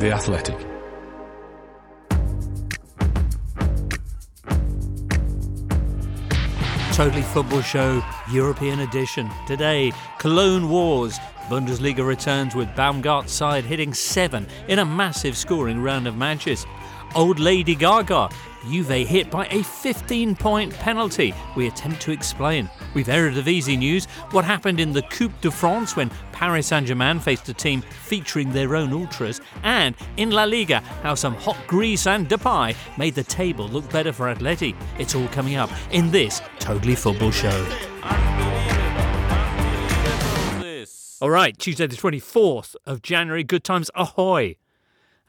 The Athletic. Totally Football Show European Edition. Today, Cologne Wars. Bundesliga returns with Baumgart's side hitting seven in a massive scoring round of matches. Old Lady Gaga. Juve hit by a 15 point penalty. We attempt to explain. We've Eredivisie news. What happened in the Coupe de France when Paris Saint Germain faced a team featuring their own ultras. And in La Liga, how some hot grease and Depay made the table look better for Atleti. It's all coming up in this Totally Football Show. All right, Tuesday the 24th of January. Good times ahoy!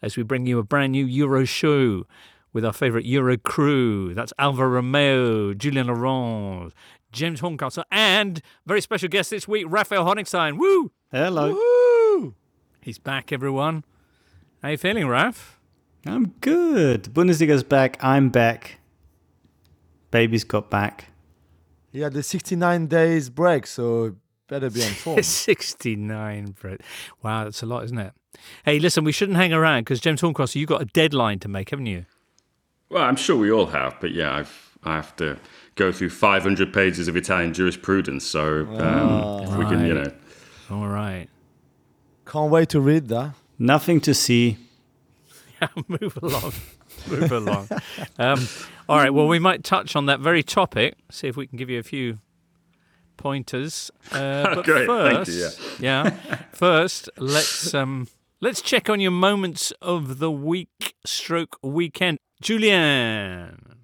As we bring you a brand new Euro show with our favourite Euro crew. That's Alvaro Romeo, Julien Laurens, James Horncastle, and very special guest this week, Raphael Honigstein. Woo! Hello. Woo! He's back, everyone. How you feeling, Raf? I'm good. Bundesliga's back. I'm back. Baby's got back. He had the 69 days break, so better be on form. 69, Brett. Wow, that's a lot, isn't it? Hey, listen, we shouldn't hang around because James Horncastle, you've got a deadline to make, haven't you? Well, I'm sure we all have, but yeah, I've I have to go through 500 pages of Italian jurisprudence. So um, Oh. if we can, you know, All right. Can't wait to read that. Nothing to see. Yeah, move along. Move along. Um, all right. Well, we might touch on that very topic. See if we can give you a few pointers. Uh, but Great, thank first, you, yeah. First, let's um, let's check on your moments of the week, stroke weekend. Julian.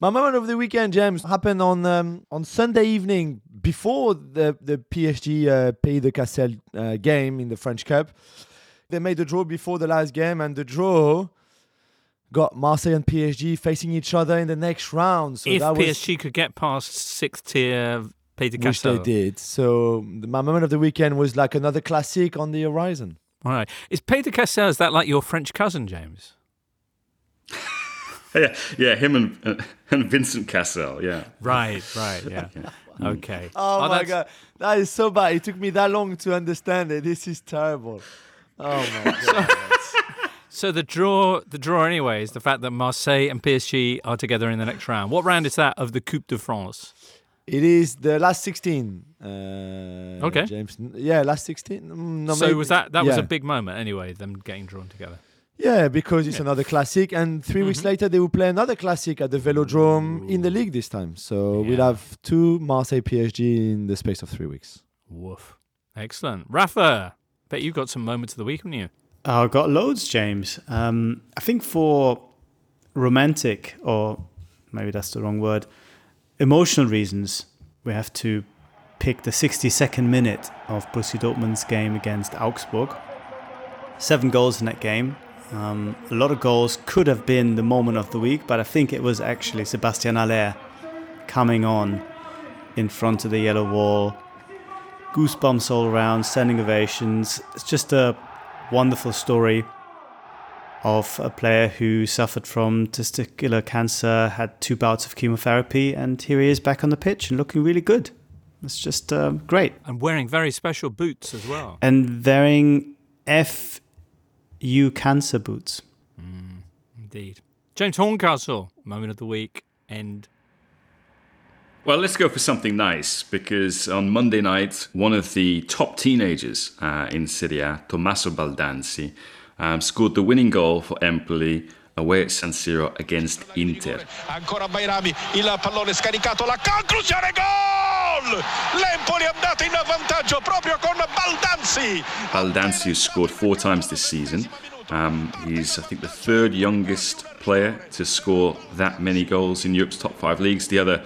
My moment of the weekend, James, happened on um, on Sunday evening before the the PSG uh, Pays de Cassel uh, game in the French Cup. They made the draw before the last game, and the draw got Marseille and PSG facing each other in the next round. So if that was PSG could get past sixth tier Pays de which they Cassel. did. So my moment of the weekend was like another classic on the horizon. All right. Is Peter de Castel, is that like your French cousin, James? yeah, yeah, him and uh, and Vincent Cassel, yeah. Right, right, yeah. Okay. Oh, my that's- god, that is so bad. It took me that long to understand it. This is terrible. Oh my god. So the draw, the draw anyway, is the fact that Marseille and PSG are together in the next round. What round is that of the Coupe de France? It is the last 16. Uh, Okay. James. Yeah, last 16. Mm, No, so maybe- was that that was a big moment anyway, them getting drawn together. Yeah, because it's another classic, and 3 weeks Mm-hmm. later they will play another classic at the Velodrome in the league this time. So we'll have two Marseille PSG in the space of three weeks. Woof. Excellent. Rafa, bet you got some moments of the week, haven't you? Oh, I've got loads, James. Um, I think for romantic, or maybe that's the wrong word, emotional reasons, we have to pick the 62nd minute of Borussia Dortmund's game against Augsburg. Seven goals in that game. Um, a lot of goals could have been the moment of the week, but I think it was actually Sebastien Haller coming on in front of the yellow wall. Goosebumps all around, standing ovations. It's just a wonderful story of a player who suffered from testicular cancer, had two bouts of chemotherapy, and here he is back on the pitch and looking really good. It's just uh, great. And wearing very special boots as well. And wearing FU cancer boots. Indeed. James Horncastle, moment of the week, and Well, let's go for something nice because on Monday night, one of the top teenagers uh, in Serie A, Tommaso Baldanzi, um, scored the winning goal for Empoli away at San Siro against Inter. Ancora Bajrami, il pallone scaricato, la conclusione, gol! L'Empoli è andato in vantaggio proprio con Baldanzi. Baldanzi has scored four times this season. Um, he's, I think, the third youngest player to score that many goals in Europe's top five leagues. The other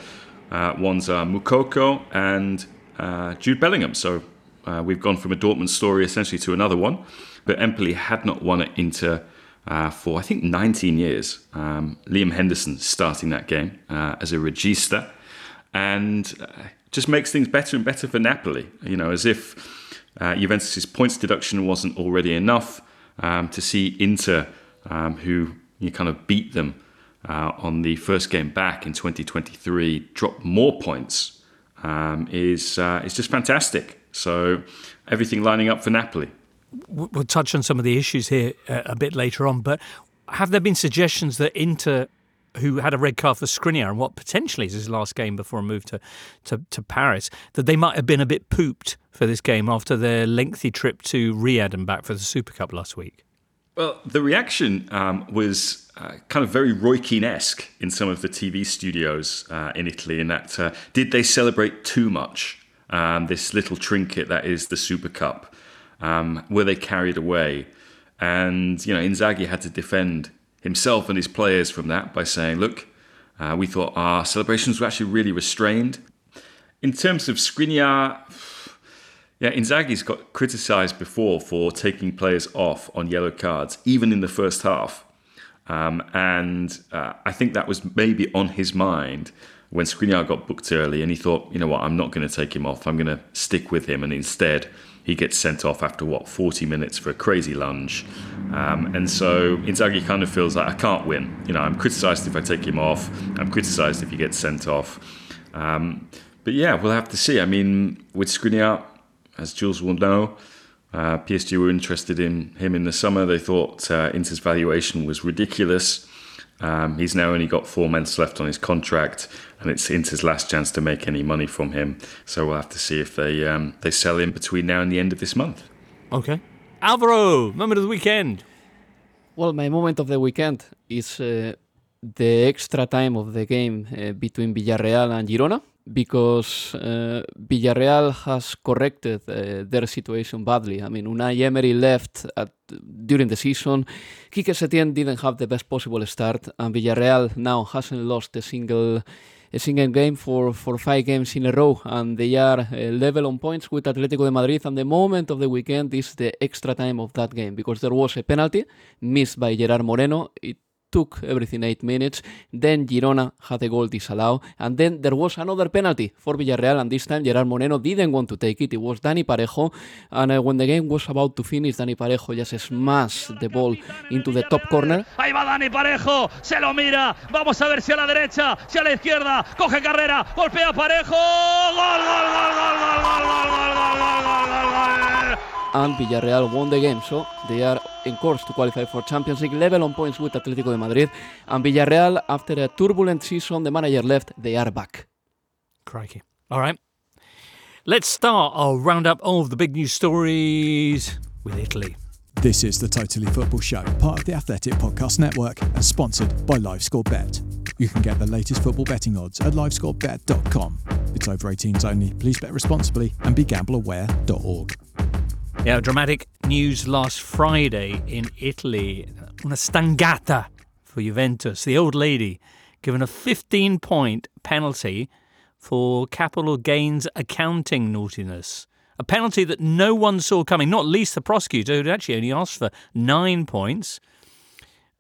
uh, ones are Moukoko and uh, Jude Bellingham. So uh, we've gone from a Dortmund story essentially to another one. But Empoli had not won at Inter uh, for, I think, 19 years. Um, Liam Henderson starting that game uh, as a regista. And uh, just makes things better and better for Napoli. You know, as if uh, Juventus's points deduction wasn't already enough um, to see Inter, um, who you kind of beat them uh, on the first game back in 2023, drop more points um, is uh, is just fantastic. So everything lining up for Napoli. we'll touch on some of the issues here uh, a bit later on, but have there been suggestions that Inter, who had a red card for Skriniar and what potentially is his last game before a move to, to, to Paris, that they might have been a bit pooped for this game after their lengthy trip to Riyadh and back for the Super Cup last week? Well, the reaction um, was uh, kind of very Roy Keane esque in some of the TV studios uh, in Italy, in that uh, did they celebrate too much? Um, this little trinket that is the Super Cup. Um, were they carried away? And, you know, Inzaghi had to defend himself and his players from that by saying, look, uh, we thought our celebrations were actually really restrained. In terms of Skriniar, yeah, Inzaghi's got criticised before for taking players off on yellow cards, even in the first half. Um, and uh, I think that was maybe on his mind when Skriniar got booked early, and he thought, you know what, I'm not going to take him off. I'm going to stick with him, and instead he gets sent off after what 40 minutes for a crazy lunge. Um, and so Inzaghi kind of feels like I can't win. You know, I'm criticised if I take him off. I'm criticised if he gets sent off. Um, but yeah, we'll have to see. I mean, with Skriniar, as Jules will know, uh, PSG were interested in him in the summer. They thought uh, Inter's valuation was ridiculous. Um, he's now only got four months left on his contract, and it's Inter's last chance to make any money from him. So we'll have to see if they um, they sell him between now and the end of this month. Okay, Alvaro, moment of the weekend. Well, my moment of the weekend is uh, the extra time of the game uh, between Villarreal and Girona because uh, Villarreal has corrected uh, their situation badly. I mean, Unai Emery left at, during the season. Quique Setien didn't have the best possible start, and Villarreal now hasn't lost a single a single game for, for five games in a row, and they are uh, level on points with Atletico de Madrid. And the moment of the weekend is the extra time of that game because there was a penalty missed by Gerard Moreno. It took everything eight minutes. Then Girona had a goal disallowed. And then there was another penalty for Villarreal. And this time Gerard Moreno didn't want to take it. It was Dani Parejo. And uh, when the game was about to finish, Dani Parejo just smashed the ball into the top corner. Ahí va Dani Parejo. Se lo mira. Vamos a ver si a la derecha, si a la izquierda. Coge carrera. Golpea Parejo. Gol, gol, gol, gol, gol, gol, gol, gol, gol, gol, gol, gol, gol. And Villarreal won the game, so they are in course to qualify for Champions League level on points with Atletico de Madrid. And Villarreal, after a turbulent season, the manager left, they are back. Crikey. All right. Let's start our roundup of the big news stories with Italy. This is the Totally Football Show, part of the Athletic Podcast Network and sponsored by LiveScoreBet. You can get the latest football betting odds at livescorebet.com. It's over 18s only. Please bet responsibly and begambleaware.org. Yeah, dramatic news last Friday in Italy. Una stangata for Juventus. The old lady given a 15 point penalty for capital gains accounting naughtiness. A penalty that no one saw coming, not least the prosecutor, who'd actually only asked for nine points.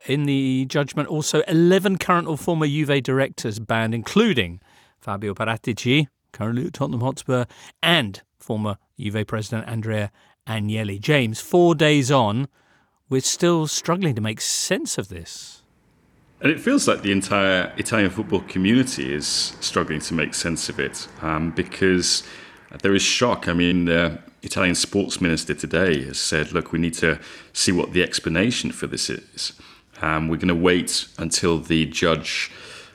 In the judgment, also 11 current or former Juve directors banned, including Fabio Paratici, currently at Tottenham Hotspur, and former Juve president Andrea Agnelli. James, four days on, we're still struggling to make sense of this. And it feels like the entire Italian football community is struggling to make sense of it um, because there is shock. I mean, the Italian sports minister today has said, look, we need to see what the explanation for this is. Um, we're going to wait until the judge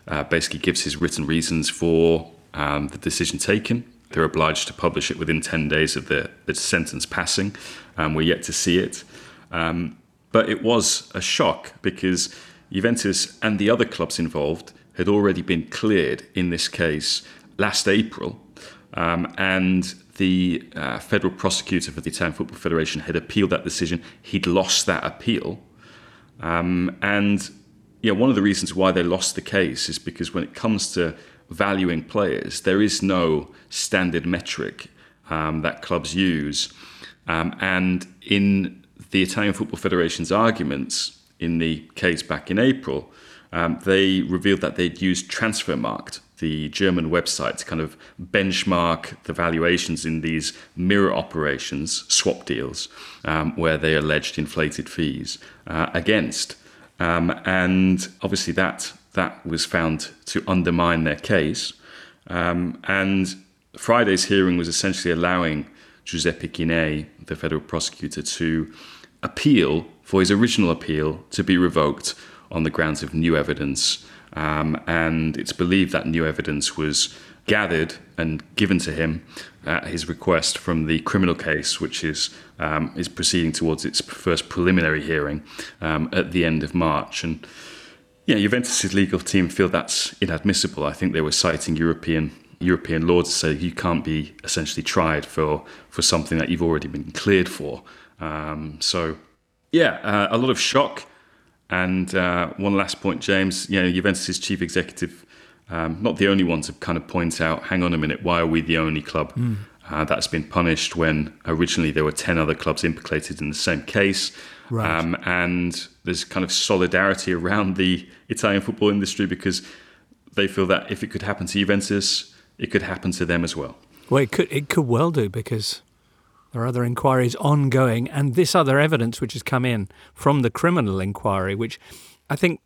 uh, basically gives his written reasons for um, the decision taken. They're obliged to publish it within 10 days of the, the sentence passing. Um, we're yet to see it. Um, but it was a shock because Juventus and the other clubs involved had already been cleared in this case last April. Um, and the uh, federal prosecutor for the Italian Football Federation had appealed that decision. He'd lost that appeal. Um, and you know, one of the reasons why they lost the case is because when it comes to valuing players, there is no standard metric um, that clubs use. Um, and in the Italian Football Federation's arguments in the case back in April, um, they revealed that they'd used Transfermarkt, the German website, to kind of benchmark the valuations in these mirror operations, swap deals, um, where they alleged inflated fees uh, against. Um, and obviously, that that was found to undermine their case. Um, and Friday's hearing was essentially allowing Giuseppe Chinè, the federal prosecutor, to appeal for his original appeal to be revoked on the grounds of new evidence. Um, and it's believed that new evidence was gathered and given to him at his request from the criminal case, which is um, is proceeding towards its first preliminary hearing um, at the end of March. And yeah, Juventus' legal team feel that's inadmissible. I think they were citing European European law to say you can't be essentially tried for for something that you've already been cleared for. Um, so yeah, uh, a lot of shock. And uh, one last point, James. You know, Juventus' chief executive, um, not the only one to kind of point out. Hang on a minute, why are we the only club mm. uh, that's been punished when originally there were ten other clubs implicated in the same case? Right. Um, and there's kind of solidarity around the Italian football industry because they feel that if it could happen to Juventus, it could happen to them as well. Well, it could it could well do because there are other inquiries ongoing, and this other evidence which has come in from the criminal inquiry, which I think,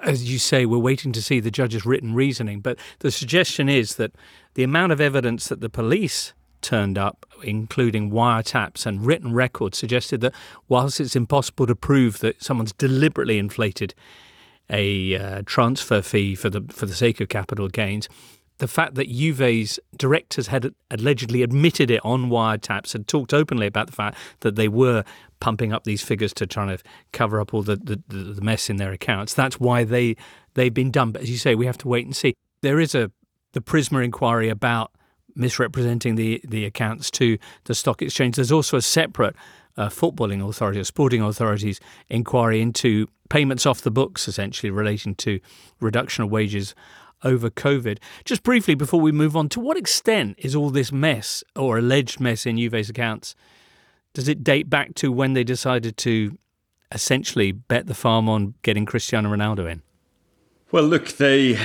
as you say, we're waiting to see the judge's written reasoning. But the suggestion is that the amount of evidence that the police turned up, including wiretaps and written records, suggested that whilst it's impossible to prove that someone's deliberately inflated a uh, transfer fee for the for the sake of capital gains, the fact that Juve's directors had allegedly admitted it on wiretaps, and talked openly about the fact that they were pumping up these figures to try to cover up all the, the, the mess in their accounts. That's why they they've been done. But as you say, we have to wait and see. There is a the Prisma inquiry about misrepresenting the, the accounts to the stock exchange. There's also a separate uh, footballing authority or sporting authorities inquiry into payments off the books, essentially relating to reduction of wages over COVID. Just briefly before we move on, to what extent is all this mess or alleged mess in Juve's accounts? Does it date back to when they decided to essentially bet the farm on getting Cristiano Ronaldo in? Well, look, they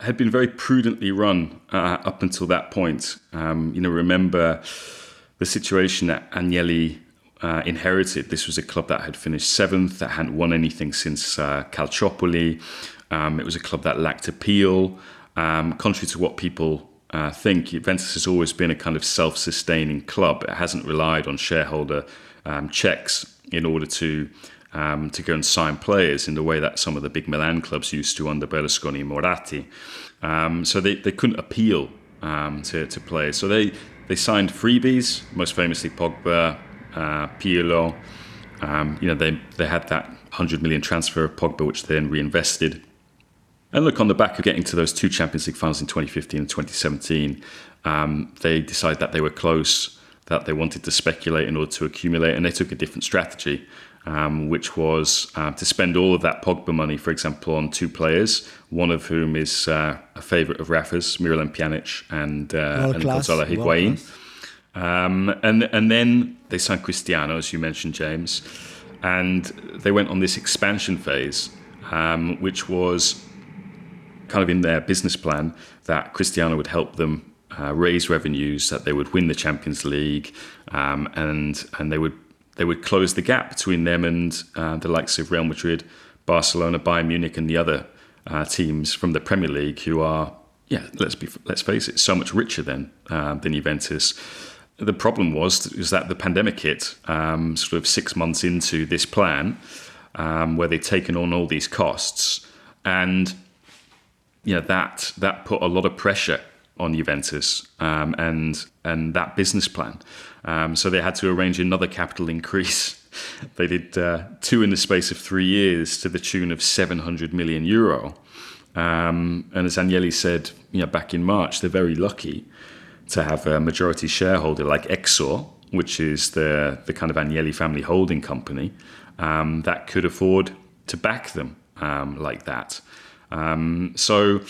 had been very prudently run uh, up until that point. Um, you know, remember the situation that Agnelli uh, inherited. This was a club that had finished seventh, that hadn't won anything since uh, Calciopoli. Um, it was a club that lacked appeal. Um, contrary to what people uh, think, Juventus has always been a kind of self sustaining club. It hasn't relied on shareholder um, checks in order to. Um, to go and sign players in the way that some of the big Milan clubs used to under Berlusconi and Moratti. Um, so they, they couldn't appeal um, to, to players. So they, they signed freebies, most famously Pogba, uh, Pirlo. you know, they, they had that 100 million transfer of Pogba, which they then reinvested. And look, on the back of getting to those two Champions League finals in 2015 and 2017, um, they decided that they were close, that they wanted to speculate in order to accumulate, and they took a different strategy, um, which was uh, to spend all of that Pogba money, for example, on two players, one of whom is uh, a favourite of Rafa's, Miralem Pjanic and, uh, and Gonzalo Higuain. Um, and, and then they signed Cristiano, as you mentioned, James, and they went on this expansion phase, um, which was kind of in their business plan that Cristiano would help them uh, raise revenues, that they would win the Champions League, um, and and they would they would close the gap between them and uh, the likes of Real Madrid, Barcelona, Bayern Munich, and the other uh, teams from the Premier League who are yeah let's be let's face it so much richer than uh, than Juventus. The problem was is that the pandemic hit um, sort of six months into this plan, um, where they'd taken on all these costs and you know that that put a lot of pressure on Juventus um, and and that business plan. Um, so they had to arrange another capital increase. they did uh, two in the space of three years to the tune of 700 million euro. Um, and as Agnelli said, you know, back in March, they're very lucky to have a majority shareholder like Exor, which is the the kind of Agnelli family holding company um, that could afford to back them um, like that. Um, so,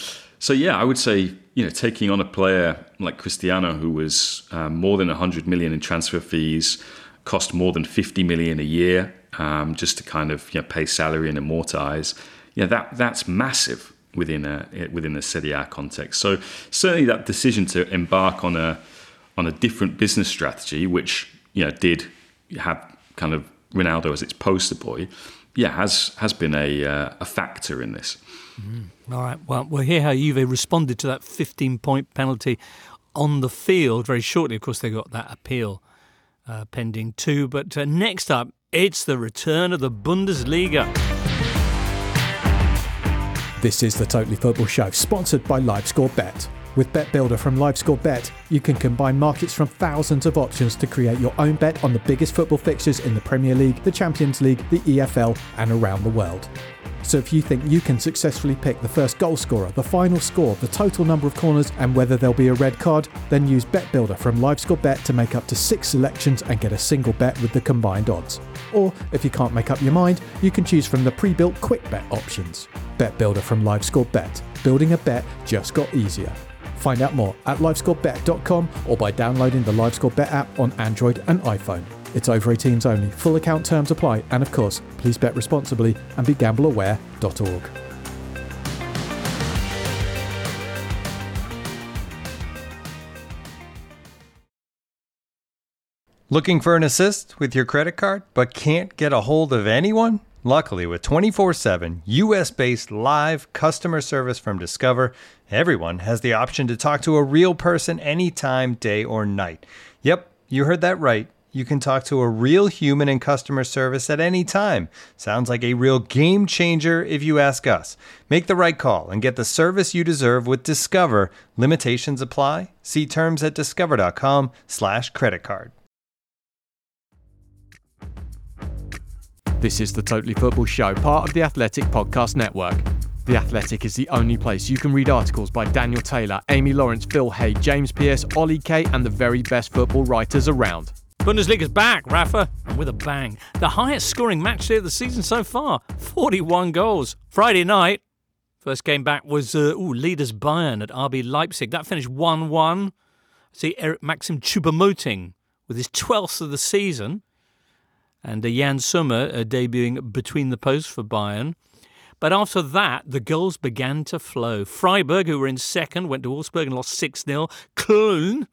so yeah, I would say you know taking on a player like Cristiano, who was um, more than 100 million in transfer fees, cost more than 50 million a year um, just to kind of you know, pay salary and amortize. Yeah, that that's massive within a within a Serie A context. So certainly that decision to embark on a on a different business strategy, which you know did have kind of Ronaldo as its poster boy, yeah, has has been a uh, a factor in this. Mm. All right. Well, we'll hear how Juve responded to that 15 point penalty on the field. Very shortly, of course, they got that appeal uh, pending too. But uh, next up, it's the return of the Bundesliga. This is the Totally Football Show, sponsored by LiveScore Bet. With Bet Builder from LiveScore Bet, you can combine markets from thousands of options to create your own bet on the biggest football fixtures in the Premier League, the Champions League, the EFL, and around the world. So if you think you can successfully pick the first goal scorer, the final score, the total number of corners, and whether there'll be a red card, then use Bet Builder from LiveScore Bet to make up to six selections and get a single bet with the combined odds. Or if you can't make up your mind, you can choose from the pre-built quick bet options. Bet Builder from LiveScore Bet. Building a bet just got easier. Find out more at livescorebet.com or by downloading the LiveScore Bet app on Android and iPhone. It's over 18s only. Full account terms apply, and of course, please bet responsibly and be gambleaware.org. Looking for an assist with your credit card but can't get a hold of anyone? Luckily, with 24 7 US based live customer service from Discover, everyone has the option to talk to a real person anytime, day or night. Yep, you heard that right. You can talk to a real human in customer service at any time. Sounds like a real game changer if you ask us. Make the right call and get the service you deserve with Discover. Limitations apply. See terms at discover.com/slash credit card. This is the Totally Football Show, part of the Athletic Podcast Network. The Athletic is the only place you can read articles by Daniel Taylor, Amy Lawrence, Phil Hay, James Pearce, Ollie Kay, and the very best football writers around. Bundesliga's back, Rafa, and with a bang. The highest scoring match day of the season so far 41 goals. Friday night, first game back was uh, ooh, leaders Bayern at RB Leipzig. That finished 1 1. See Eric Maxim Choupo-Moting with his 12th of the season and jan Sommer uh, debuting between the posts for Bayern. But after that, the goals began to flow. Freiburg, who were in second, went to Wolfsburg and lost 6 0. Köln,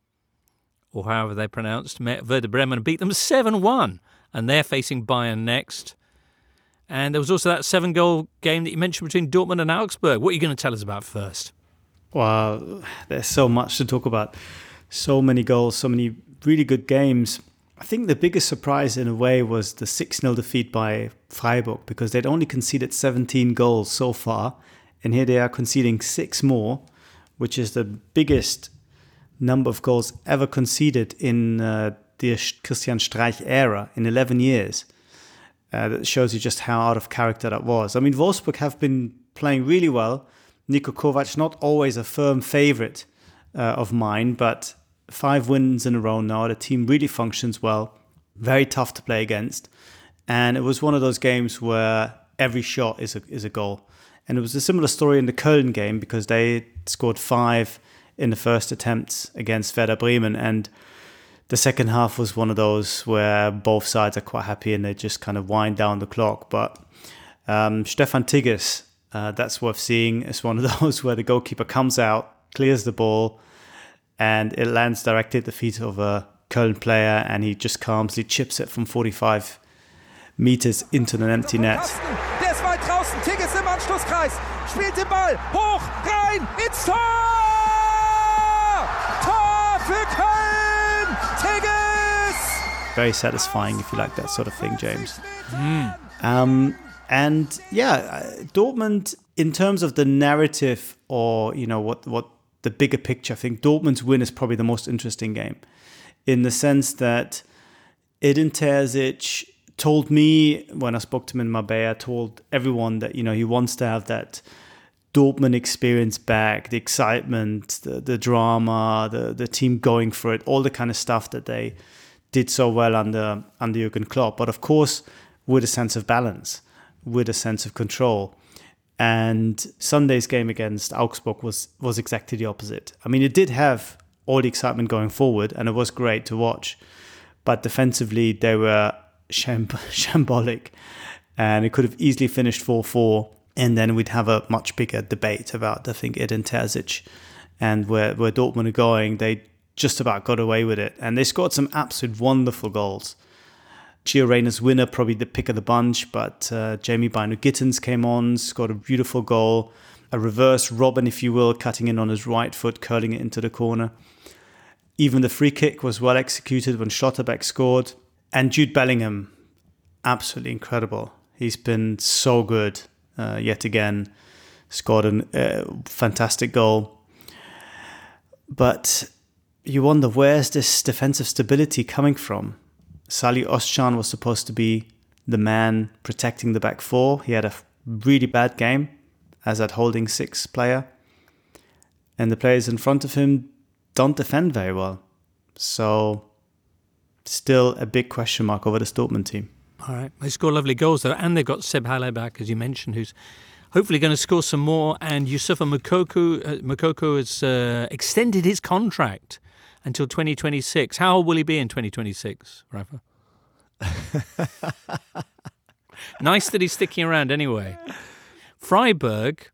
or however they pronounced, met Werder Bremen and beat them 7 1. And they're facing Bayern next. And there was also that seven goal game that you mentioned between Dortmund and Augsburg. What are you going to tell us about first? Well, there's so much to talk about. So many goals, so many really good games. I think the biggest surprise in a way was the 6 0 defeat by Freiburg because they'd only conceded 17 goals so far. And here they are conceding six more, which is the biggest number of goals ever conceded in uh, the Christian Streich era in 11 years. Uh, that shows you just how out of character that was. I mean, Wolfsburg have been playing really well. Niko Kovac, not always a firm favorite uh, of mine, but five wins in a row now. The team really functions well, very tough to play against. And it was one of those games where every shot is a, is a goal. And it was a similar story in the Köln game because they scored five in the first attempts against Werder Bremen. And the second half was one of those where both sides are quite happy and they just kind of wind down the clock. But um, Steffen Tigges, uh, that's worth seeing. It's one of those where the goalkeeper comes out, clears the ball, and it lands directly at the feet of a Köln player, and he just calmly chips it from 45 meters into an empty net. Der ist weit draußen. Tigges im Anschlusskreis. Spielt den Ball hoch, rein, ins Tor! Tor für Tigges! Very satisfying if you like that sort of thing, James. Mm. Um, and yeah, Dortmund, in terms of the narrative or you know what what the bigger picture, I think Dortmund's win is probably the most interesting game in the sense that Edin Terzic told me when I spoke to him in Marbella, told everyone that, you know, he wants to have that Dortmund experience back, the excitement, the, the drama, the, the team going for it, all the kind of stuff that they did so well under, under Jurgen Klopp. But of course, with a sense of balance, with a sense of control. And Sunday's game against Augsburg was was exactly the opposite. I mean, it did have all the excitement going forward, and it was great to watch. But defensively, they were sham- shambolic, and it could have easily finished four four. And then we'd have a much bigger debate about, I think, Edin Terzic and where where Dortmund are going. They just about got away with it, and they scored some absolute wonderful goals. Gio Reyna's winner, probably the pick of the bunch, but uh, Jamie Bynoe Gittens came on, scored a beautiful goal, a reverse Robben, if you will, cutting in on his right foot, curling it into the corner. Even the free kick was well executed when Schlotterbeck scored. And Jude Bellingham, absolutely incredible. He's been so good uh, yet again. Scored a uh, fantastic goal. But you wonder where's this defensive stability coming from? Salih Özcan was supposed to be the man protecting the back four. He had a really bad game as that holding six player. And the players in front of him don't defend very well. So, still a big question mark over the Dortmund team. All right. They score lovely goals, though. And they've got Seb Haller back, as you mentioned, who's hopefully going to score some more. And Youssoufa Moukoko, uh, has uh, extended his contract until 2026. How old will he be in 2026, Rafa? nice that he's sticking around anyway. Freiburg,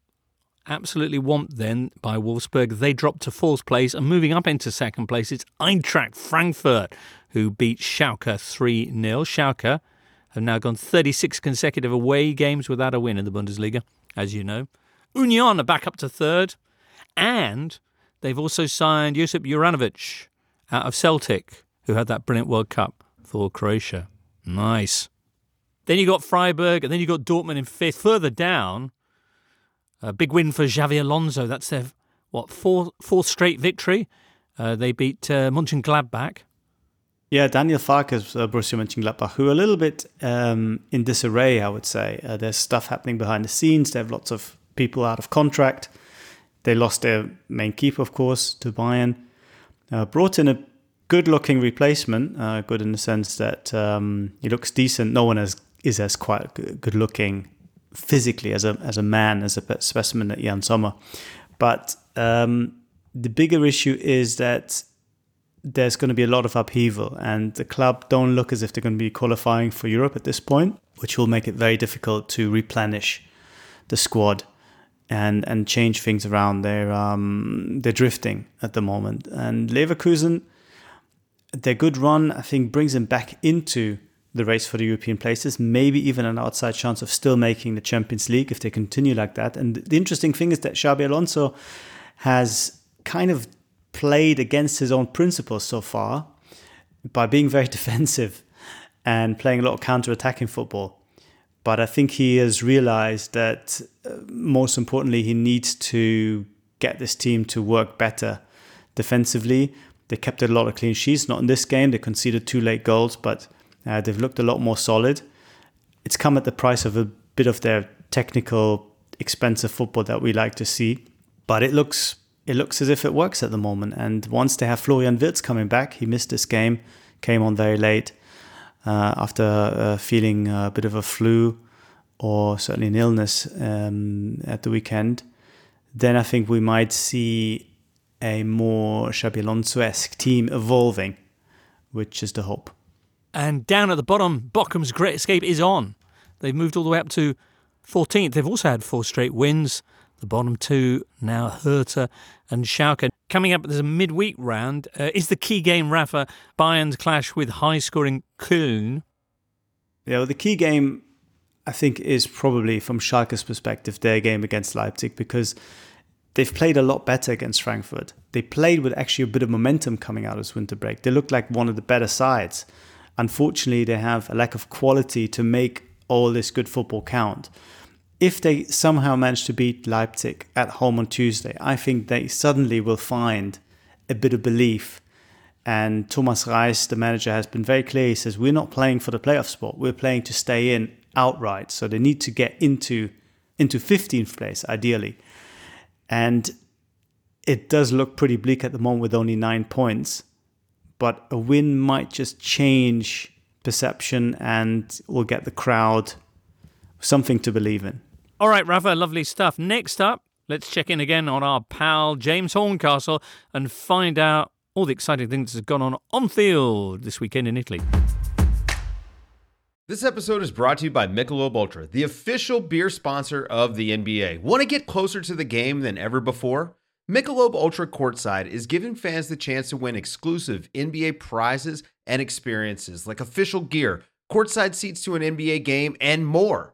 absolutely whomped then by Wolfsburg. They dropped to fourth place and moving up into second place, it's Eintracht Frankfurt who beat Schalke 3 0. Schalke have now gone 36 consecutive away games without a win in the Bundesliga, as you know. Union are back up to third, and they've also signed Josip Juranovic out of Celtic, who had that brilliant World Cup for Croatia. Nice. Then you got Freiburg, and then you got Dortmund in fifth. Further down, a big win for Xabi Alonso. That's their what fourth fourth straight victory. Uh, they beat uh, Mönchengladbach. Yeah, Daniel Farke's uh, Borussia Mönchengladbach, who are a little bit um, in disarray, I would say. Uh, there's stuff happening behind the scenes. They have lots of people out of contract. They lost their main keeper, of course, to Bayern. Uh, brought in a good-looking replacement, uh, good in the sense that um, he looks decent. No one has is as quite good looking physically as a as a man as a specimen at Jan Sommer, but um, the bigger issue is that there's going to be a lot of upheaval, and the club don't look as if they're going to be qualifying for Europe at this point, which will make it very difficult to replenish the squad and and change things around. They're um, they're drifting at the moment, and Leverkusen, their good run I think brings them back into the race for the European places, maybe even an outside chance of still making the Champions League if they continue like that. And the interesting thing is that Xabi Alonso has kind of played against his own principles so far by being very defensive and playing a lot of counter-attacking football. But I think he has realized that uh, most importantly, he needs to get this team to work better defensively. They kept a lot of clean sheets, not in this game. They conceded two late goals, but uh, they've looked a lot more solid. It's come at the price of a bit of their technical, expensive football that we like to see, but it looks it looks as if it works at the moment. And once they have Florian Wirtz coming back, he missed this game, came on very late uh, after uh, feeling a bit of a flu or certainly an illness um, at the weekend. Then I think we might see a more Xabi Alonso-esque team evolving, which is the hope. And down at the bottom, Bochum's Great Escape is on. They've moved all the way up to 14th. They've also had four straight wins. The bottom two now Hertha and Schalke. Coming up, there's a midweek round. Uh, is the key game, Rafa, Bayern's clash with high scoring Köln? Yeah, well, the key game, I think, is probably from Schalke's perspective, their game against Leipzig because they've played a lot better against Frankfurt. They played with actually a bit of momentum coming out of this winter break. They looked like one of the better sides unfortunately, they have a lack of quality to make all this good football count. If they somehow manage to beat Leipzig at home on Tuesday, I think they suddenly will find a bit of belief. And Thomas Reis, the manager, has been very clear. He says, We're not playing for the playoff spot, we're playing to stay in outright. So they need to get into, into 15th place, ideally. And it does look pretty bleak at the moment with only nine points but a win might just change perception and will get the crowd something to believe in. All right, Rafa, lovely stuff. Next up, let's check in again on our pal James Horncastle and find out all the exciting things that have gone on on field this weekend in Italy. This episode is brought to you by Michelob Ultra, the official beer sponsor of the NBA. Want to get closer to the game than ever before? Michelob Ultra Courtside is giving fans the chance to win exclusive NBA prizes and experiences like official gear, courtside seats to an NBA game, and more.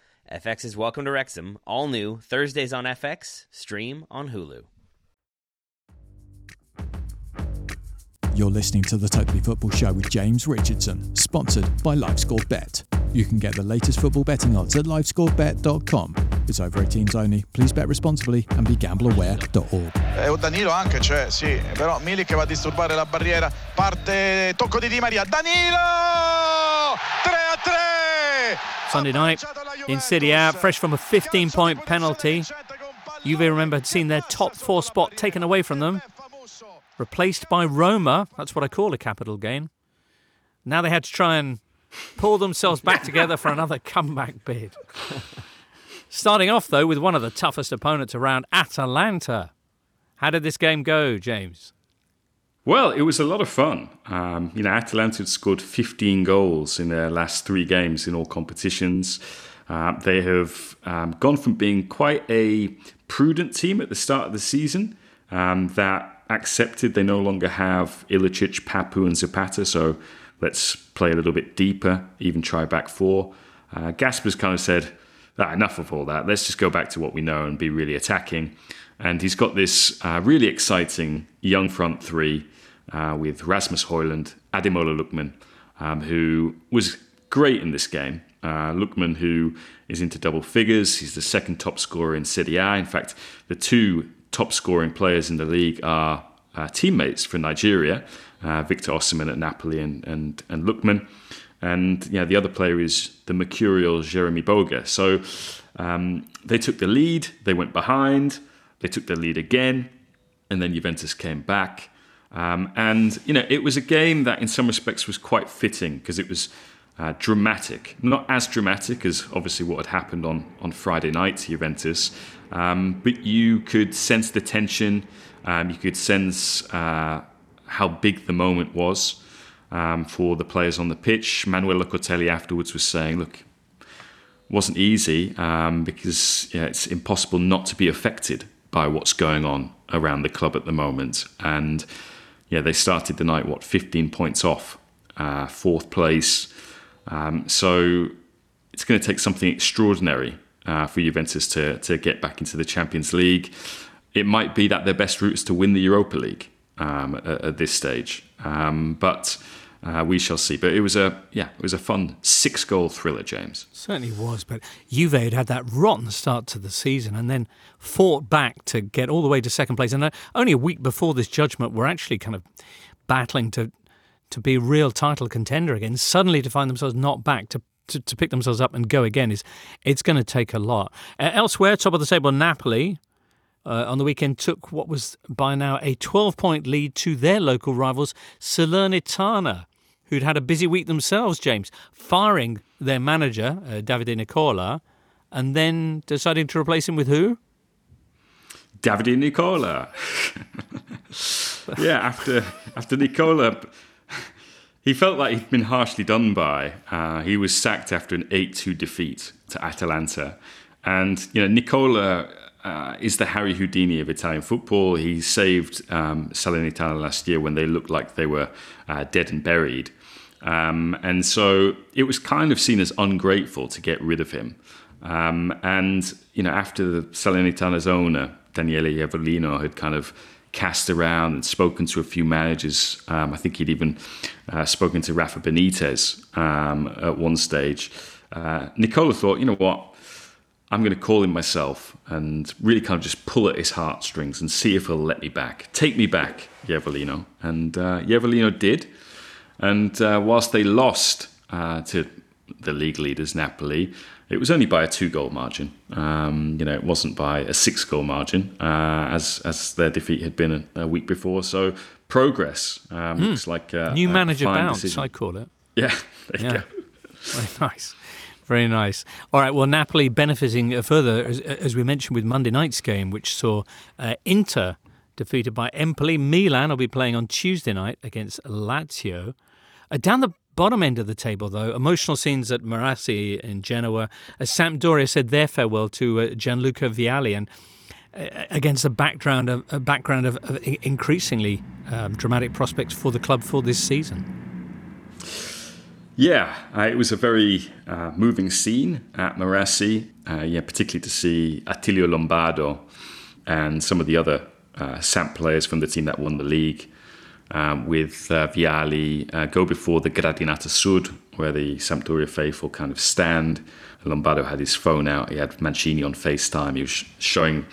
FX is Welcome to Wrexham, all new Thursdays on FX, stream on Hulu. You're listening to the Totally Football Show with James Richardson, sponsored by LiveScore Bet. You can get the latest football betting odds at livescorebet.com. It's over 18s only. Please bet responsibly and be gambleaware.org. Eh, Danilo anche, cioè sì, però Milik va a disturbare la barriera, parte tocco di Di Maria, Danilo! 3 a 3! Sunday night in Serie A, fresh from a 15 point penalty. Juve remember had seen their top four spot taken away from them, replaced by Roma. That's what I call a capital gain. Now they had to try and pull themselves back together for another comeback bid. Starting off, though, with one of the toughest opponents around, Atalanta. How did this game go, James? Well, it was a lot of fun. Um, you know, Atalanta had scored 15 goals in their last three games in all competitions. Uh, they have um, gone from being quite a prudent team at the start of the season um, that accepted they no longer have Ilicic, Papu, and Zapata, so let's play a little bit deeper, even try back four. Uh, Gasper's kind of said, ah, enough of all that. Let's just go back to what we know and be really attacking. And he's got this uh, really exciting young front three uh, with Rasmus Højlund, Ademola Lookman, um, who was great in this game. Uh, Lookman, who is into double figures, he's the second top scorer in Serie A. In fact, the two top scoring players in the league are uh, teammates for Nigeria, uh, Victor Osimhen at Napoli and, and, and Lookman. And yeah, the other player is the mercurial Jeremy Boga. So um, they took the lead, they went behind, they took the lead again, and then Juventus came back. Um, and you know, it was a game that, in some respects, was quite fitting because it was uh, dramatic. Not as dramatic as obviously what had happened on on Friday night to Juventus, um, but you could sense the tension. Um, you could sense uh, how big the moment was um, for the players on the pitch. Manuel Locatelli afterwards was saying, "Look, wasn't easy um, because yeah, it's impossible not to be affected by what's going on around the club at the moment." And yeah, they started the night what 15 points off, uh, fourth place. Um, so it's going to take something extraordinary uh, for Juventus to to get back into the Champions League. It might be that their best route is to win the Europa League um, at, at, this stage, um, but. Uh, we shall see. But it was a yeah, it was a fun six goal thriller, James. Certainly was. But Juve had had that rotten start to the season and then fought back to get all the way to second place. And only a week before this judgment, were actually kind of battling to to be a real title contender again. Suddenly to find themselves not back to to, to pick themselves up and go again is it's going to take a lot. Uh, elsewhere, top of the table, Napoli. Uh, on the weekend, took what was by now a 12 point lead to their local rivals, Salernitana who'd had a busy week themselves, James, firing their manager, uh, Davide Nicola, and then deciding to replace him with who? Davide Nicola. yeah, after after Nicola, he felt like he'd been harshly done by. Uh, he was sacked after an 8-2 defeat to Atalanta, and you know Nicola uh, is the Harry Houdini of Italian football. He saved um, Salernitana last year when they looked like they were uh, dead and buried. Um, and so it was kind of seen as ungrateful to get rid of him. Um, and, you know, after the Salernitana's owner, Daniele Iervolino, had kind of cast around and spoken to a few managers, um, I think he'd even uh, spoken to Rafa Benitez um, at one stage. Uh, Nicola thought, you know what? I'm going to call him myself and really kind of just pull at his heartstrings and see if he'll let me back. Take me back, Iervolino. And uh, Iervolino did. And uh, whilst they lost uh, to the league leaders, Napoli, it was only by a two goal margin. Um, you know, it wasn't by a six goal margin, uh, as, as their defeat had been a, a week before. So progress um, mm. looks like a, new manager bounce, decision. I call it. Yeah, there yeah. Very nice. Very nice. All right. Well, Napoli benefiting uh, further, as, as we mentioned with Monday night's game, which saw uh, Inter defeated by Empoli. Milan will be playing on Tuesday night against Lazio. Uh, down the bottom end of the table, though, emotional scenes at Marassi in Genoa, as Sampdoria said their farewell to uh, Gianluca Vialli, and uh, against a background of a background of, of increasingly um, dramatic prospects for the club for this season. Yeah, uh, it was a very uh, moving scene at Marassi. Uh, yeah, particularly to see Attilio Lombardo and some of the other uh, SAMP players from the team that won the league, um, with uh, Vialli uh, go before the Gradinata Sud, where the Sampdoria faithful kind of stand. Lombardo had his phone out. He had Mancini on FaceTime. He was sh- showing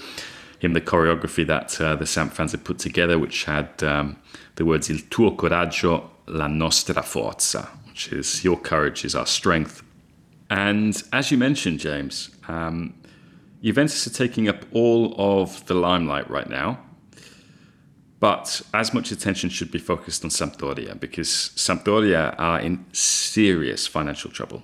him the choreography that uh, the Samp fans had put together, which had um, the words "Il tuo coraggio, la nostra forza," which is your courage is our strength. And as you mentioned, James, um, Juventus are taking up all of the limelight right now. But as much attention should be focused on Sampdoria because Sampdoria are in serious financial trouble.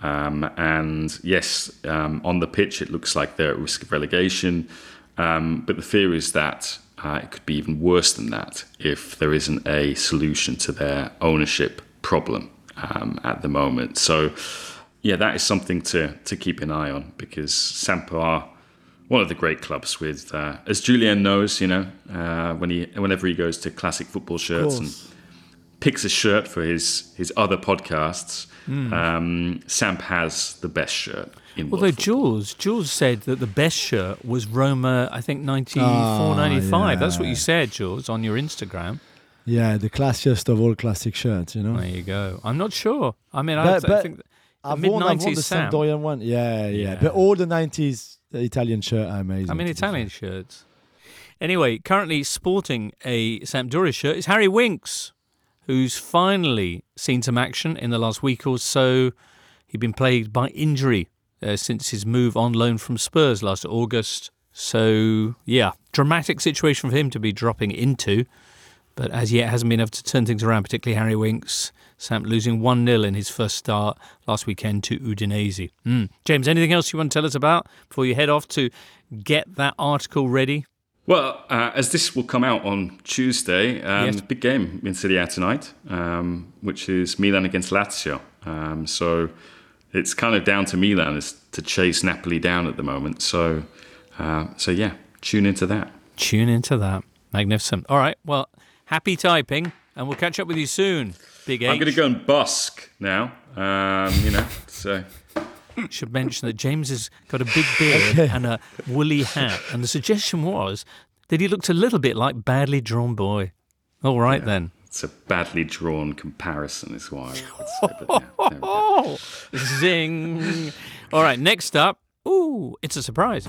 Um, and yes, um, on the pitch, it looks like they're at risk of relegation. Um, but the fear is that uh, it could be even worse than that if there isn't a solution to their ownership problem um, at the moment. So, yeah, that is something to, to keep an eye on because Sampo are one of the great clubs with, uh, as Julien knows, you know, uh, when he whenever he goes to classic football shirts and picks a shirt for his his other podcasts, Mm. um, Samp has the best shirt in Although world Jules, Jules said that the best shirt was Roma, I think 94, Ah, 95. That's what you said, Jules, on your Instagram. Yeah, the classiest of all classic shirts, you know. There you go. I'm not sure. I mean, I, But- I but think the I've mid worn, I've worn the nineties Sam. Sampdoria one. Yeah, yeah, Yeah. But all the 90s Italian shirt are amazing. I mean, Italian shirts. Anyway, currently sporting a Sampdoria shirt is Harry Winks, who's finally seen some action in the last week or so. He'd been plagued by injury uh, since his move on loan from Spurs last August. So, yeah, dramatic situation for him to be dropping into. But as yet, hasn't been able to turn things around, particularly Harry Winks. Samp losing 1 0 in his first start last weekend to Udinese. Mm. James, anything else you want to tell us about before you head off to get that article ready? Well, uh, as this will come out on Tuesday, um, Yes. big game in Serie A tonight, um, which is Milan against Lazio. Um, so it's kind of down to Milan to chase Napoli down at the moment. So, uh, so yeah, tune into that. Tune into that. Magnificent. All right. Well, happy typing, and we'll catch up with you soon. Big H. I'm going to go and busk now. Um, you know, so Should mention that James has got a big beard and a woolly hat, and the suggestion was that he looked a little bit like badly drawn boy. All right then. it's a badly drawn comparison, is why I would say. But yeah, there we go. Oh, zing! All right. Next up. Ooh, it's a surprise.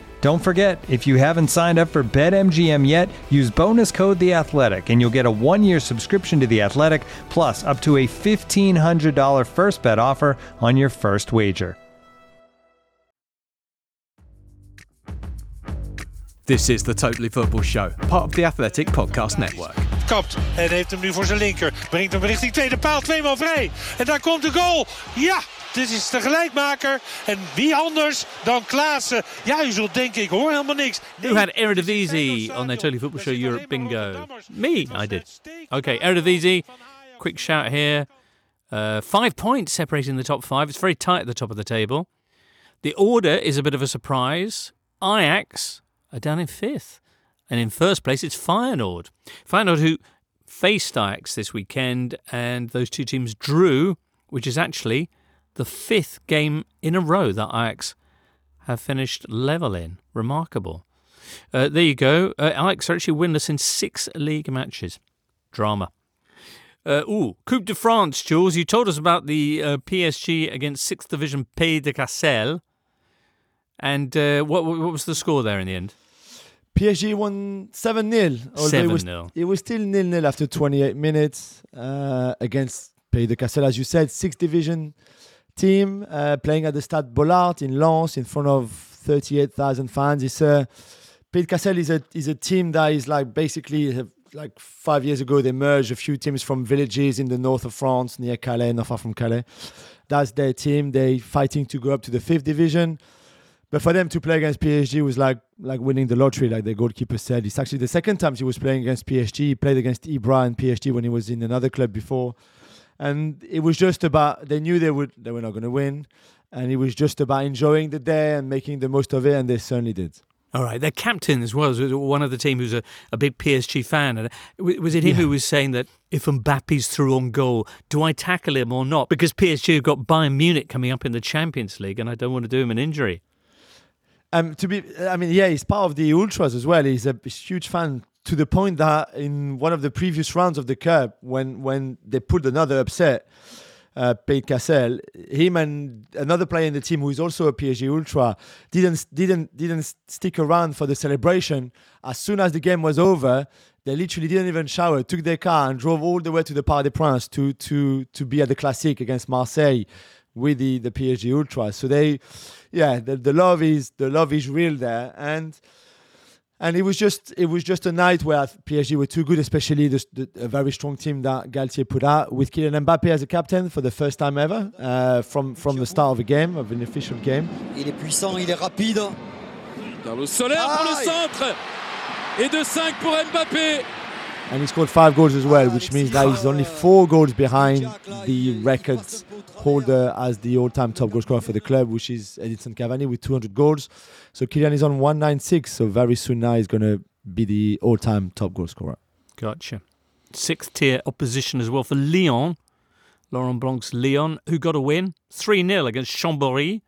Don't forget, if you haven't signed up for BetMGM yet, use bonus code The Athletic, and you'll get a one-year subscription to The Athletic, plus up to a fifteen hundred dollar first bet offer on your first wager. This is the Totally Football Show, part of the Athletic Podcast Network. Kapt en heeft hem nu voor zijn linker. Brengt hem richting tweede paal, tweemaal vrij. En daar komt de goal. Ja, dit is de gelijkmaker. En wie anders dan Klaassen? Ja, u zult denken, ik hoor helemaal niks. Who had Eredivisie on their Totally Football Show Europe Bingo? Me, I did. Okay, Eredivisie. quick shout here. Uh, five points separating the top five. It's very tight at the top of the table. The order is a bit of a surprise. Ajax are down in fifth. And in first place, it's Feyenoord. Feyenoord, who faced Ajax this weekend, and those two teams drew, which is actually the fifth game in a row that Ajax have finished level in. Remarkable. Uh, there you go. Uh, Ajax are actually winless in six league matches. Drama. Uh, ooh, Coupe de France, Jules. You told us about the uh, PSG against 6th Division Pays de Cassel. And uh, what, what was the score there in the end? PSG won 7 0. 7 it 0. It was still nil nil after 28 minutes uh, against Pays de Cassel, as you said, 6th Division team uh, playing at the Stade Bollaert in Lens in front of 38,000 fans. It's a, Pays de Cassel is a, is a team that is like basically like five years ago they merged a few teams from villages in the north of France near Calais, not far from Calais. That's their team. They fighting to go up to the fifth division. But for them to play against PSG was like like winning the lottery, like the goalkeeper said. It's actually the second time he was playing against PSG. He played against Ibra and PSG when he was in another club before. And it was just about they knew they would they were not gonna win. And it was just about enjoying the day and making the most of it, and they certainly did. All right, their captain as well was one of the team who's a, a big PSG fan. And was it him Yeah. who was saying that if Mbappe's through on goal, do I tackle him or not? Because PSG have got Bayern Munich coming up in the Champions League, and I don't want to do him an injury. Um, to be, I mean, yeah, he's part of the ultras as well. He's a huge fan to the point that in one of the previous rounds of the cup, when when they pulled another upset, uh, Pays de Cassel, him and another player in the team who is also a PSG ultra didn't didn't didn't stick around for the celebration. As soon as the game was over, they literally didn't even shower, took their car and drove all the way to the Parc des Princes to to to be at the Classique against Marseille with the the PSG ultras. So they, yeah, the, the love is the love is real there, and and it was just it was just a night where PSG were too good, especially the, the, a very strong team that Galtier put out with Kylian Mbappe as a captain for the first time ever uh, from from the start of a game of an official game. Il est puissant, il est rapide. Carlos Soler pour le centre. Et de 5 pour Mbappé. And he scored five goals as well, which means that he's only four goals behind the records holder as the all-time top goal scorer for the club, which is Edinson Cavani with 200 goals. So Kylian is on 196. So very soon now he's going to be the all-time top goal scorer. Gotcha. Sixth tier opposition as well for Lyon. Laurent Blanc's Lyon, who got a win 3 0 against Chambéry.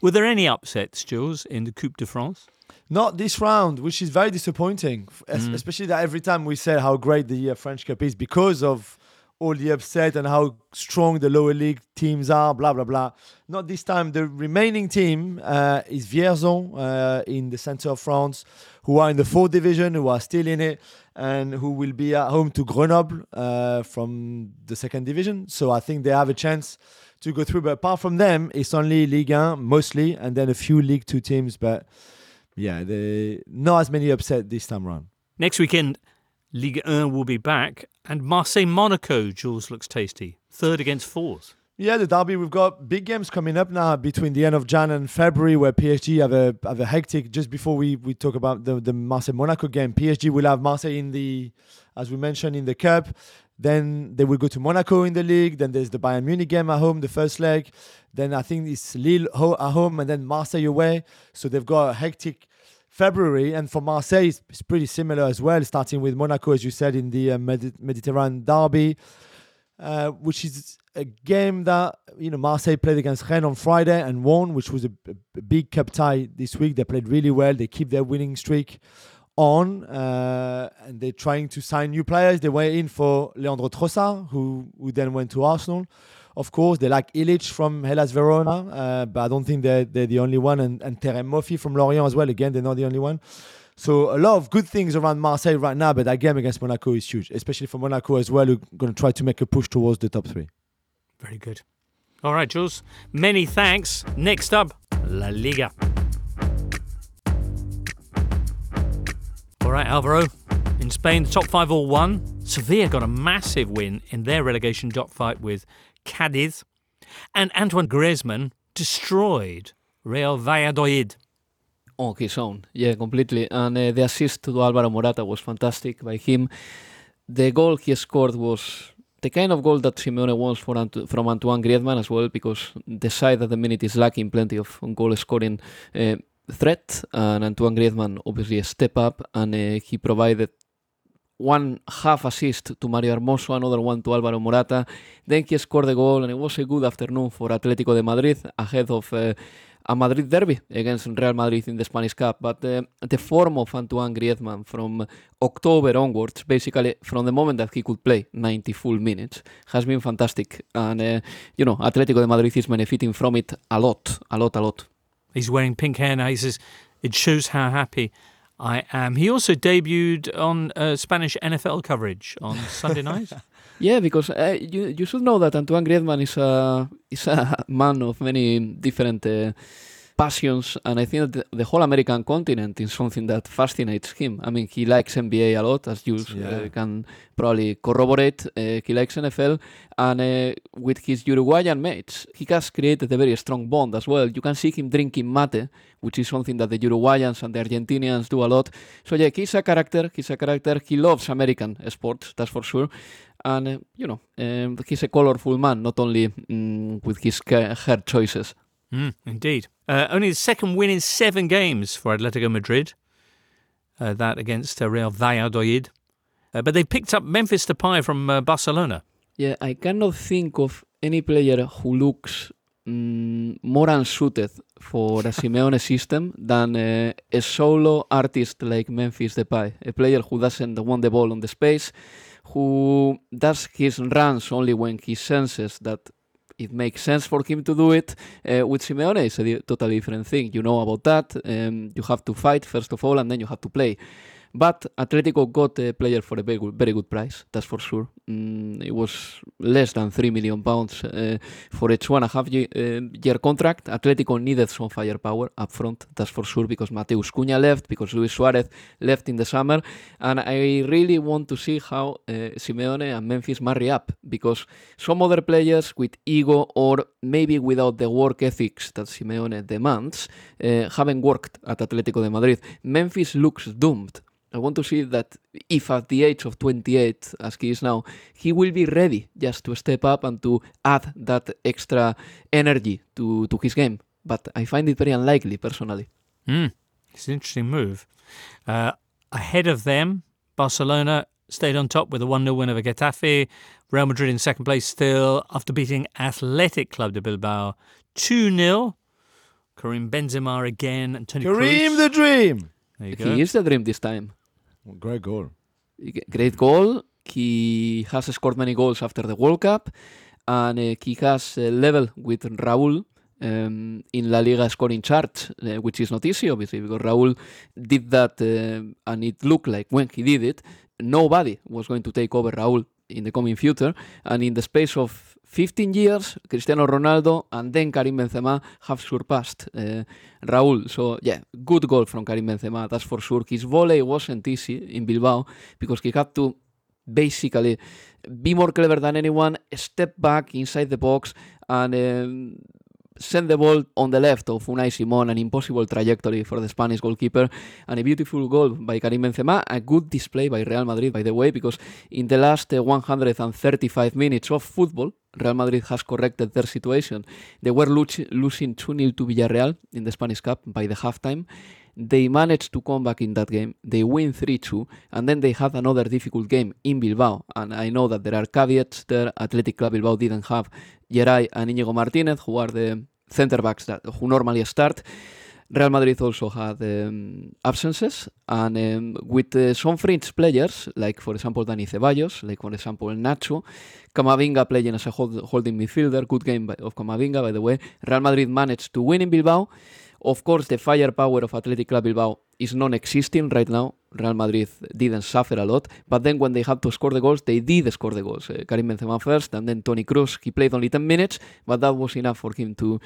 Were there any upsets, Jules, in the Coupe de France? Not this round, which is very disappointing, Mm. especially that every time we say how great the French Cup is because of all the upset and how strong the lower league teams are, blah, blah, blah. Not this time. The remaining team uh, is Vierzon uh, in the center of France, who are in the fourth division, who are still in it, and who will be at home to Grenoble uh, from the second division. So I think they have a chance to go through. But apart from them, it's only Ligue 1 mostly, and then a few League 2 teams. But yeah, they, not as many upset this time around. Next weekend, Ligue 1 will be back, and Marseille Monaco, Jules, looks tasty. Third against fourth. Yeah, the derby. We've got big games coming up now between the end of Jan and February, where PSG have a have a hectic. Just before we, we talk about the the Marseille Monaco game, PSG will have Marseille in the, as we mentioned in the cup. Then they will go to Monaco in the league. Then there's the Bayern Munich game at home, the first leg. Then I think it's Lille at home, and then Marseille away. So they've got a hectic February, and for Marseille, it's, it's pretty similar as well. Starting with Monaco, as you said, in the uh, Medi- Mediterranean derby uh, which is a game that you know Marseille played against Rennes on Friday and won, which was a, a- a big cup tie this week. They played really well. They keep their winning streak on, uh, and they're trying to sign new players. They were in for Leandro Trossard, who who then went to Arsenal. Of course, they like Ilić from Hellas Verona, uh, but I don't think they're, they're the only one. And, and Terem Moffi from Lorient as well. Again, they're not the only one. So a lot of good things around Marseille right now, but that game against Monaco is huge, especially for Monaco as well, who are going to try to make a push towards the top three. Very good. All right, Jules. Many thanks. Next up, La Liga. Right, Alvaro. In Spain, the top five all won. Sevilla got a massive win in their relegation dogfight with Cadiz. And Antoine Griezmann destroyed Real Valladolid. on his own. Yeah, completely. And uh, the assist to Alvaro Morata was fantastic by him. The goal he scored was the kind of goal that Simeone wants from Antoine Griezmann as well, because the side at the minute is lacking plenty of goal scoring uh, threat, and Antoine Griezmann obviously step up, and uh, he provided one half assist to Mario Hermoso, another one to Álvaro Morata. Then he scored the goal, and it was a good afternoon for Atlético de Madrid ahead of uh, a Madrid derby against Real Madrid in the Spanish Cup. But uh, the form of Antoine Griezmann from October onwards, basically from the moment that he could play 90 full minutes, has been fantastic. And, uh, you know, Atlético de Madrid is benefiting from it a lot, a lot, a lot. He's wearing pink hair now. He says, it shows how happy I am. He also debuted on uh, Spanish NFL coverage on Sunday night. Yeah, because uh, you you should know that Antoine Griezmann is a is a man of many different uh, passions, and I think that the, whole American continent is something that fascinates him. I mean, he likes NBA a lot, as you Yeah. uh, can probably corroborate. Uh, he likes NFL, and uh, with his Uruguayan mates, he has created a very strong bond as well. You can see him drinking mate, which is something that the Uruguayans and the Argentinians do a lot. So yeah, he's a character. He's a character. He loves American sports, that's for sure. And uh, you know, um, he's a colorful man, not only mm, with his hair choices. Mm, indeed. Uh, only the second win in seven games for Atletico Madrid. Uh, that against uh, Real Valladolid. Uh, but they picked up Memphis Depay from uh, Barcelona. Yeah, I cannot think of any player who looks mm, more unsuited for a Simeone system than uh, a solo artist like Memphis Depay, a player who doesn't want the ball on the space, who does his runs only when he senses that it makes sense for him to do it. Uh, with Simeone, it's a totally different thing. You know about that. Um, you have to fight first of all, and then you have to play. But Atletico got a player for a very good, very good price, that's for sure. Mm, it was less than 3 million pounds uh, for a two and a half year, uh, year contract. Atletico needed some firepower up front, that's for sure, because Mateus Cunha left, because Luis Suarez left in the summer. And I really want to see how uh, Simeone and Memphis marry up, because some other players with ego or maybe without the work ethics that Simeone demands uh, haven't worked at Atletico de Madrid. Memphis looks doomed. I want to see that if at the age of 28, as he is now, he will be ready just to step up and to add that extra energy to, to his game. But I find it very unlikely, personally. Mm, it's an interesting move. Uh, ahead of them, Barcelona stayed on top with a 1 0 win over Getafe. Real Madrid in second place still after beating Athletic Club de Bilbao 2 0. Karim Benzema again and Toni Kareem Kroos. the Dream. There you go. He is the dream this time. Great goal. Great goal. He has scored many goals after the World Cup, and uh, he has uh, level with Raúl um, in La Liga scoring chart, uh, which is not easy, obviously, because Raúl did that, uh, and it looked like when he did it, nobody was going to take over Raúl in the coming future. And in the space of 15 years, Cristiano Ronaldo and then Karim Benzema have surpassed uh, Raúl. So, yeah, good goal from Karim Benzema, that's for sure. His volley wasn't easy in Bilbao because he had to basically be more clever than anyone, step back inside the box, and um, send the ball on the left of Unai Simon, an impossible trajectory for the Spanish goalkeeper, and a beautiful goal by Karim Benzema. A good display by Real Madrid, by the way, because in the last uh, 135 minutes of football, Real Madrid has corrected their situation. They were lo- losing 2 0 to Villarreal in the Spanish Cup by the halftime. They managed to come back in that game. They win 3 2, and then they had another difficult game in Bilbao. And I know that there are caveats there. Athletic Club Bilbao didn't have Geray and Inigo Martinez, who are the centre backs that who normally start. Real Madrid also had um, absences, and um, with uh, some fringe players, like for example Dani Ceballos, like for example Nacho, Camavinga playing as a hold, holding midfielder, good game by, of Camavinga, by the way. Real Madrid managed to win in Bilbao. Of course, the firepower of Athletic Club Bilbao is non-existing right now. Real Madrid didn't suffer a lot, but then when they had to score the goals, they did score the goals. Uh, Karim Benzema first, and then Toni Kroos. He played only 10 minutes, but that was enough for him to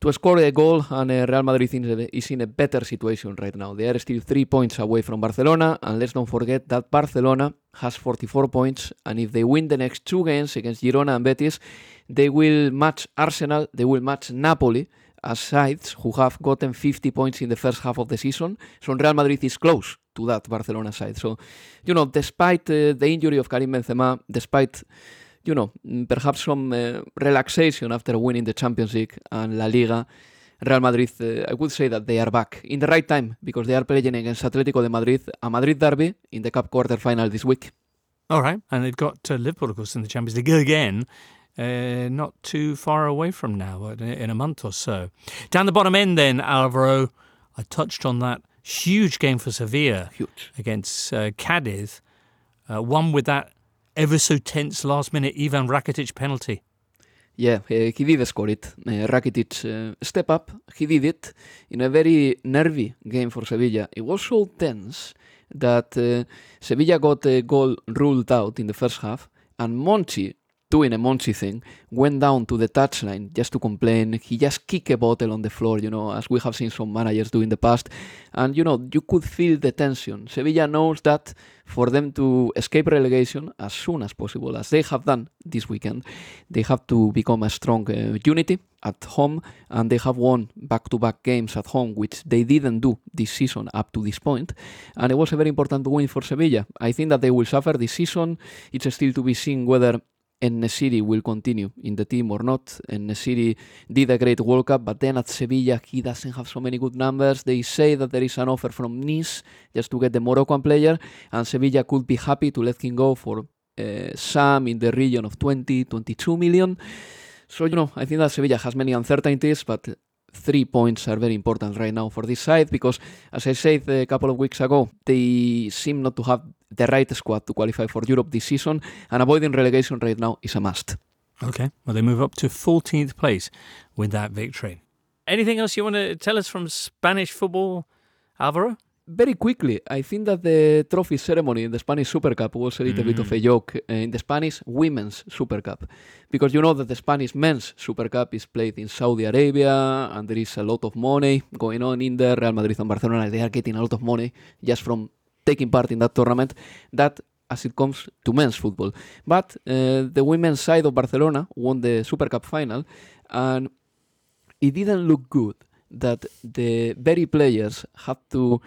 to score a goal, and uh, Real Madrid is in, a, better situation right now. They are still three points away from Barcelona, and let's don't forget that Barcelona has 44 points, and if they win the next two games against Girona and Betis, they will match Arsenal, they will match Napoli as sides who have gotten 50 points in the first half of the season. So Real Madrid is close to that Barcelona side. So, you know, despite uh, the injury of Karim Benzema, despite you know, perhaps some uh, relaxation after winning the Champions League and La Liga. Real Madrid, uh, I would say that they are back in the right time because they are playing against Atletico de Madrid, a Madrid derby in the Cup quarter final this week. All right, and they've got uh, Liverpool, of course, in the Champions League again. Uh, not too far away from now, in a month or so. Down the bottom end, then, Alvaro, I touched on that huge game for Sevilla huge. against uh, Cadiz, uh, one with that ever so tense last minute Ivan Rakitic penalty. Yeah, uh, he did score it. Uh, Rakitic uh, step up. He did it in a very nervy game for Sevilla. It was so tense that uh, Sevilla got a goal ruled out in the first half, and Monchi doing a Monchi thing, went down to the touchline just to complain. He just kicked a bottle on the floor, you know, as we have seen some managers do in the past. And, you know, you could feel the tension. Sevilla knows that for them to escape relegation as soon as possible, as they have done this weekend, they have to become a strong uh, unity at home, and they have won back-to-back games at home, which they didn't do this season up to this point. And it was a very important win for Sevilla. I think that they will suffer this season. It's still to be seen whether En-Nesyri will continue in the team or not. En-Nesyri did a great World Cup, but then at Sevilla he doesn't have so many good numbers. They say that there is an offer from Nice just to get the Moroccan player, and Sevilla could be happy to let him go for uh, some in the region of 20, 22 million. So, you know, I think that Sevilla has many uncertainties, but three points are very important right now for this side because, as I said a couple of weeks ago, they seem not to have the right squad to qualify for Europe this season, and avoiding relegation right now is a must. Okay, well, they move up to 14th place with that victory. Anything else you want to tell us from Spanish football, Alvaro? very quickly, I think that the trophy ceremony in the Spanish Super Cup was a little mm. bit of a mm. joke uh, in the Spanish Women's Super Cup. Because you know that the Spanish Men's Super Cup is played in Saudi Arabia and there is a lot of money going on in there. Real Madrid and Barcelona, they are getting a lot of money just from taking part in that tournament. That as it comes to men's football. But uh, the women's side of Barcelona won the Super Cup final and it didn't look good that the very players had to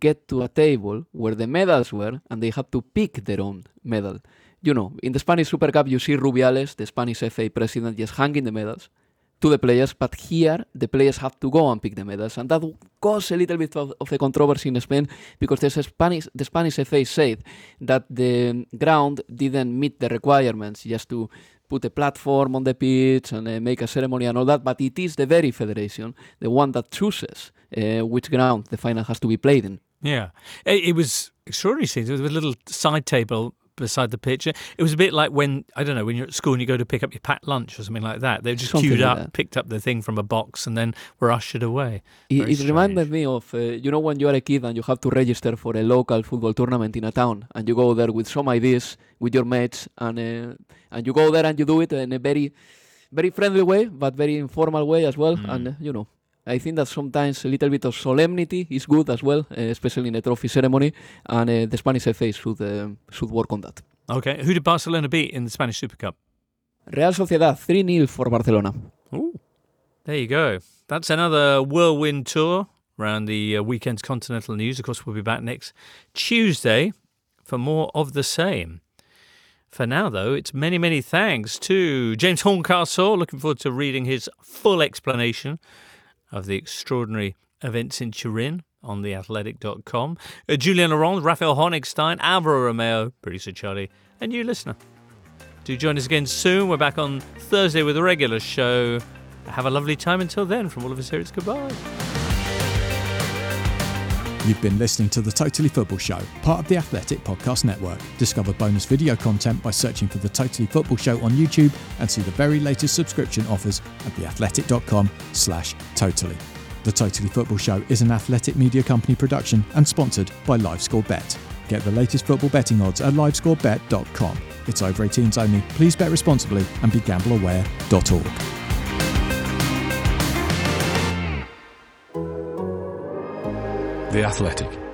get to a table where the medals were and they had to pick their own medal. You know, in the Spanish Super Cup, you see Rubiales, the Spanish FA president, just hanging the medals to the players, but here the players have to go and pick the medals, and that caused a little bit of, of a controversy in Spain because the Spanish the Spanish FA said that the ground didn't meet the requirements just to put a platform on the pitch and uh, make a ceremony and all that, but it is the very federation, the one that chooses uh, which ground the final has to be played in. Yeah, it, was extraordinary scenes. There was a little side table beside the pitch. It was a bit like when I don't know when you're at school and you go to pick up your packed lunch or something like that. They just something queued like up, that. picked up the thing from a box, and then were ushered away. It, it reminded me of uh, you know when you are a kid and you have to register for a local football tournament in a town, and you go there with some ideas with your mates, and uh, and you go there and you do it in a very very friendly way, but very informal way as well, mm. and uh, you know I think that sometimes a little bit of solemnity is good as well, uh, especially in a trophy ceremony, and uh, the Spanish FA should uh, should work on that. Okay, who did Barcelona beat in the Spanish Super Cup? Real Sociedad, 3 0 for Barcelona. Ooh, there you go. That's another whirlwind tour around the uh, weekend's continental news. Of course, we'll be back next Tuesday for more of the same. For now, though, it's many, many thanks to James Horncastle. Looking forward to reading his full explanation of the extraordinary events in Turin on theathletic.com. Uh, Julien Laurens, Raphael Honigstein, Alvaro Romeo, producer Charlie, and you, listener. Do join us again soon. We're back on Thursday with a regular show. Have a lovely time until then. From all of us here, it's goodbye. You've been listening to the Totally Football Show, part of the Athletic Podcast Network. Discover bonus video content by searching for the Totally Football Show on YouTube and see the very latest subscription offers at theathletic.com slash totally. The Totally Football Show is an athletic media company production and sponsored by LiveScore Bet. Get the latest football betting odds at livescorebet.com. It's over 18s only. Please bet responsibly and be The Athletic.